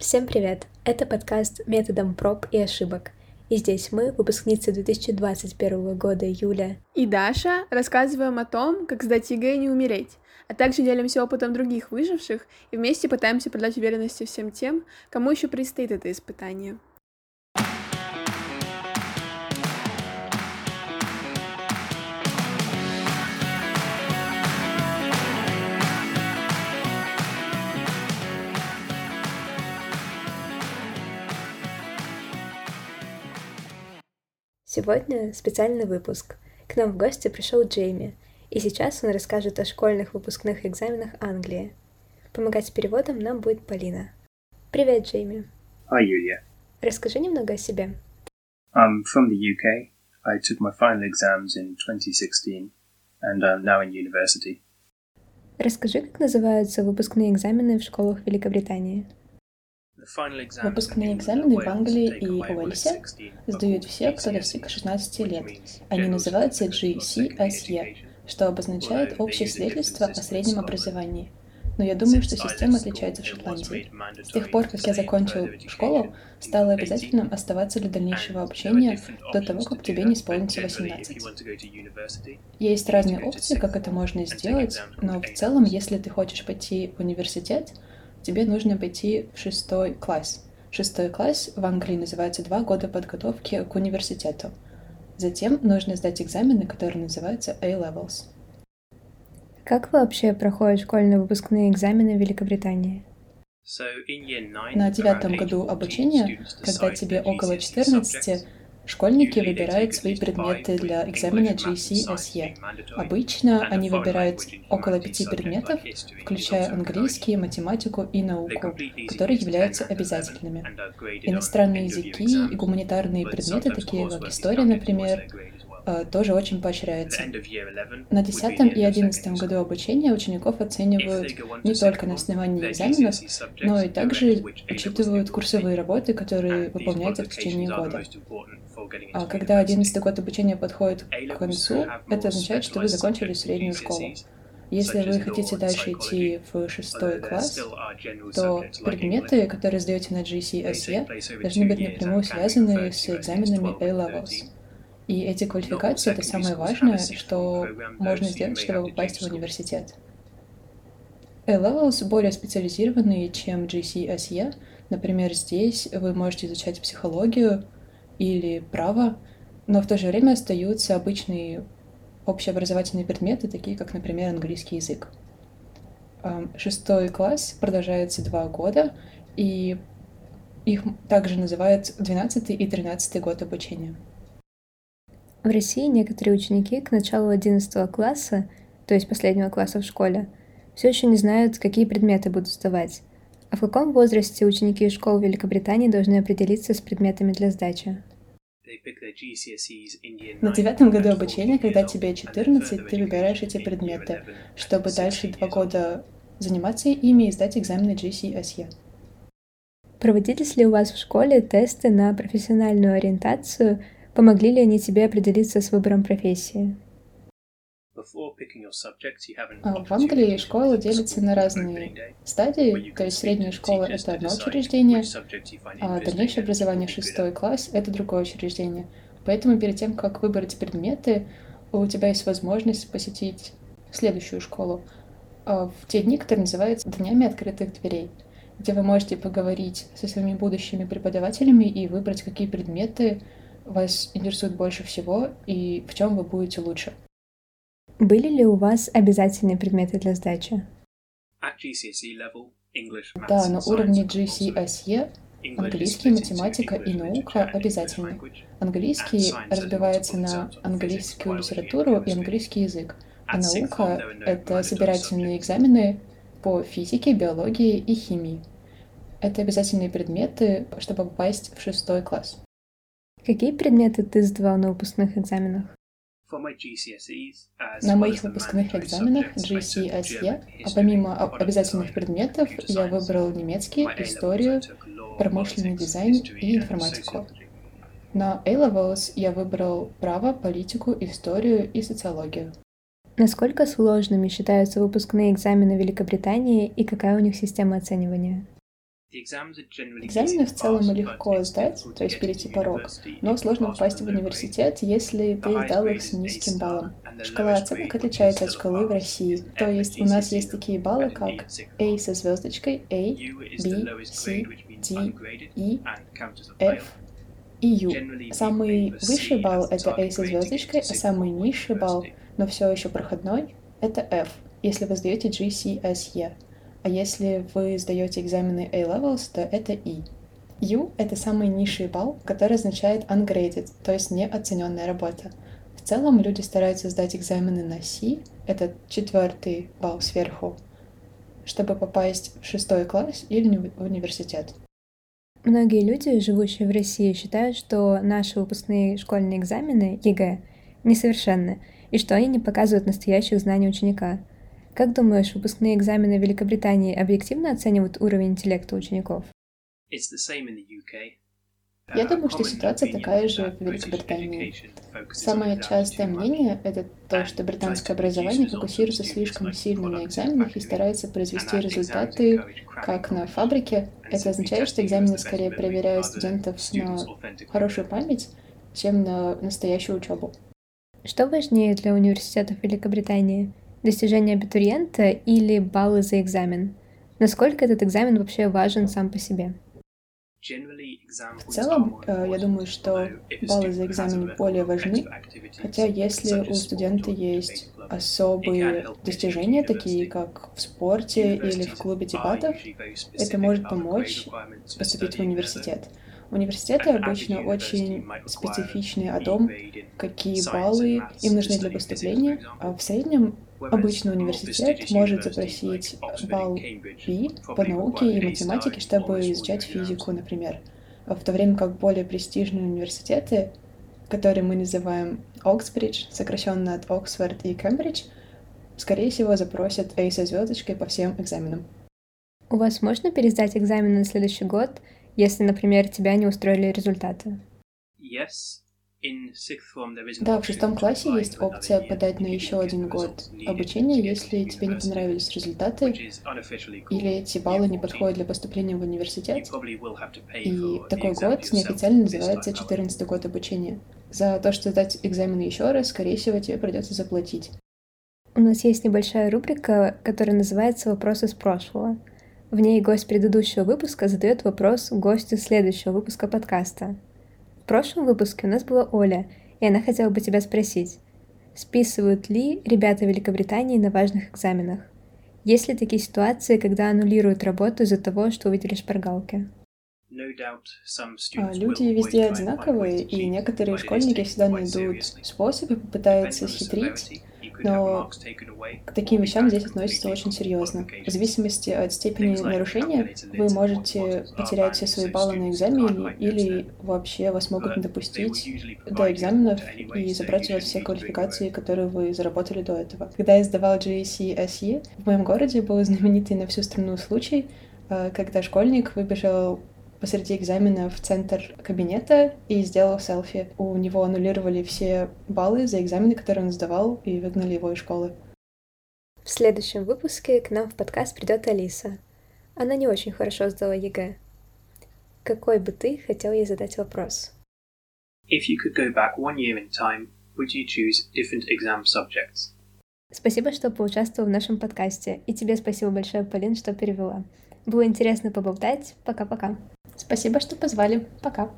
Всем привет! Это подкаст «Методом проб и ошибок». И здесь мы, выпускницы 2021 года Юля и Даша, рассказываем о том, как сдать ЕГЭ и не умереть, а также делимся опытом других выживших и вместе пытаемся придать уверенности всем тем, кому еще предстоит это испытание. Сегодня специальный выпуск. К нам в гости пришел Джейми, и сейчас он расскажет о школьных выпускных экзаменах Англии. Помогать с переводом нам будет Полина. Привет, Джейми. Hi, Yulia. Расскажи немного о себе. I'm from the UK. I took my final exams in 2016 and I'm now in university. Расскажи, как называются выпускные экзамены в школах Великобритании. Выпускные экзамены в Англии и Уэльсе сдают все, кто достиг 16 лет. Они называются GCSE, что обозначает общее свидетельство о среднем образовании. Но я думаю, что система отличается в Шотландии. С тех пор, как я закончил школу, стало обязательным оставаться для дальнейшего обучения до того, как тебе не исполнится 18. Есть разные опции, как это можно сделать, но в целом, если ты хочешь пойти в университет, тебе нужно пойти в шестой класс. Шестой класс в Англии называется два года подготовки к университету. Затем нужно сдать экзамены, которые называются A-Levels. Как вообще проходят школьные выпускные экзамены в Великобритании? На девятом году обучения, когда тебе около 14, Школьники выбирают свои предметы для экзамена GCSE. Обычно они выбирают около пяти предметов, включая английский, математику и науку, которые являются обязательными. Иностранные языки и гуманитарные предметы, такие как история, например, тоже очень поощряется. На 10 и 11 году обучения учеников оценивают не только на основании экзаменов, но и также учитывают курсовые работы, которые выполняются в течение года. А когда 11 год обучения подходит к концу, это означает, что вы закончили среднюю школу. Если вы хотите дальше идти в шестой класс, то предметы, которые сдаете на GCSE, должны быть напрямую связаны с экзаменами A-Levels. И эти квалификации — это самое важное, что можно сделать, чтобы попасть в университет. A-Levels более специализированные, чем GCSE. Например, здесь вы можете изучать психологию, или право, но в то же время остаются обычные общеобразовательные предметы, такие как, например, английский язык. Шестой класс продолжается два года, и их также называют 12 и 13 год обучения. В России некоторые ученики к началу 11 класса, то есть последнего класса в школе, все еще не знают, какие предметы будут сдавать. А в каком возрасте ученики школ Великобритании должны определиться с предметами для сдачи? На девятом году обучения, когда тебе 14, ты выбираешь эти предметы, чтобы дальше два года заниматься ими и сдать экзамены GCSE. Проводились ли у вас в школе тесты на профессиональную ориентацию? Помогли ли они тебе определиться с выбором профессии? А в Англии школа делится на разные стадии, то есть средняя школа — это одно учреждение, а дальнейшее образование шестой класс — это другое учреждение. Поэтому перед тем, как выбрать предметы, у тебя есть возможность посетить следующую школу а в те дни, которые называются «Днями открытых дверей», где вы можете поговорить со своими будущими преподавателями и выбрать, какие предметы вас интересуют больше всего и в чем вы будете лучше. Были ли у вас обязательные предметы для сдачи? Да, на уровне GCSE английский, математика и наука обязательны. Английский разбивается на английскую литературу и английский язык, а наука — это собирательные экзамены по физике, биологии и химии. Это обязательные предметы, чтобы попасть в шестой класс. Какие предметы ты сдавал на выпускных экзаменах? На моих выпускных экзаменах GCSE, а помимо обязательных предметов, я выбрал немецкий, историю, промышленный дизайн и информатику. На A-Levels я выбрал право, политику, историю и социологию. Насколько сложными считаются выпускные экзамены Великобритании и какая у них система оценивания? Экзамены в целом легко сдать, то есть перейти порог, но сложно попасть в университет, если ты сдал их с низким баллом. Шкала оценок отличается от шкалы в России, то есть у нас есть такие баллы, как A со звездочкой, A, B, C, D, E, F и U. Самый высший балл — это A со звездочкой, а самый низший балл, но все еще проходной, это F, если вы сдаете GCSE а если вы сдаете экзамены A-Levels, то это E. U — это самый низший балл, который означает ungraded, то есть неоцененная работа. В целом люди стараются сдать экзамены на C, это четвертый балл сверху, чтобы попасть в шестой класс или в университет. Многие люди, живущие в России, считают, что наши выпускные школьные экзамены, ЕГЭ, несовершенны, и что они не показывают настоящих знаний ученика. Как думаешь, выпускные экзамены в Великобритании объективно оценивают уровень интеллекта учеников? Я думаю, что ситуация такая же в Великобритании. Самое частое мнение — это то, что британское образование фокусируется слишком сильно на экзаменах и старается произвести результаты как на фабрике. Это означает, что экзамены скорее проверяют студентов на хорошую память, чем на настоящую учебу. Что важнее для университетов Великобритании? Достижения абитуриента или баллы за экзамен? Насколько этот экзамен вообще важен сам по себе? В целом, э, я думаю, что баллы за экзамен более важны, хотя если у студента есть особые достижения, такие как в спорте или в клубе дебатов, это может помочь поступить в университет. Университеты обычно очень специфичны о том, какие баллы им нужны для поступления. А в среднем Обычно университет может запросить балл B по науке и математике, чтобы изучать физику, например. В то время как более престижные университеты, которые мы называем Оксбридж, сокращенно от Оксфорд и Кембридж, скорее всего запросят A со звездочкой по всем экзаменам. У вас можно пересдать экзамен на следующий год, если, например, тебя не устроили результаты? Yes, да, в шестом классе есть опция подать на еще один год обучения, если тебе не понравились результаты или эти баллы не подходят для поступления в университет. И такой год неофициально называется 14 год обучения. За то, что сдать экзамены еще раз, скорее всего, тебе придется заплатить. У нас есть небольшая рубрика, которая называется «Вопросы с прошлого». В ней гость предыдущего выпуска задает вопрос гостю следующего выпуска подкаста прошлом выпуске у нас была Оля, и она хотела бы тебя спросить, списывают ли ребята Великобритании на важных экзаменах? Есть ли такие ситуации, когда аннулируют работу из-за того, что увидели шпаргалки? А, люди везде одинаковые, и некоторые школьники всегда найдут способы, попытаются хитрить, но к таким вещам здесь относятся очень серьезно. В зависимости от степени нарушения вы можете потерять все свои баллы на экзамене или вообще вас могут не допустить до экзаменов и забрать у вас все квалификации, которые вы заработали до этого. Когда я сдавал GCSE, в моем городе был знаменитый на всю страну случай, э, когда школьник выбежал посреди экзамена в центр кабинета и сделал селфи. У него аннулировали все баллы за экзамены, которые он сдавал, и выгнали его из школы. В следующем выпуске к нам в подкаст придет Алиса. Она не очень хорошо сдала ЕГЭ. Какой бы ты хотел ей задать вопрос? If you could go back one year in time, would you choose different exam subjects? Спасибо, что поучаствовал в нашем подкасте. И тебе спасибо большое, Полин, что перевела. Было интересно поболтать. Пока-пока. Спасибо, что позвали. Пока.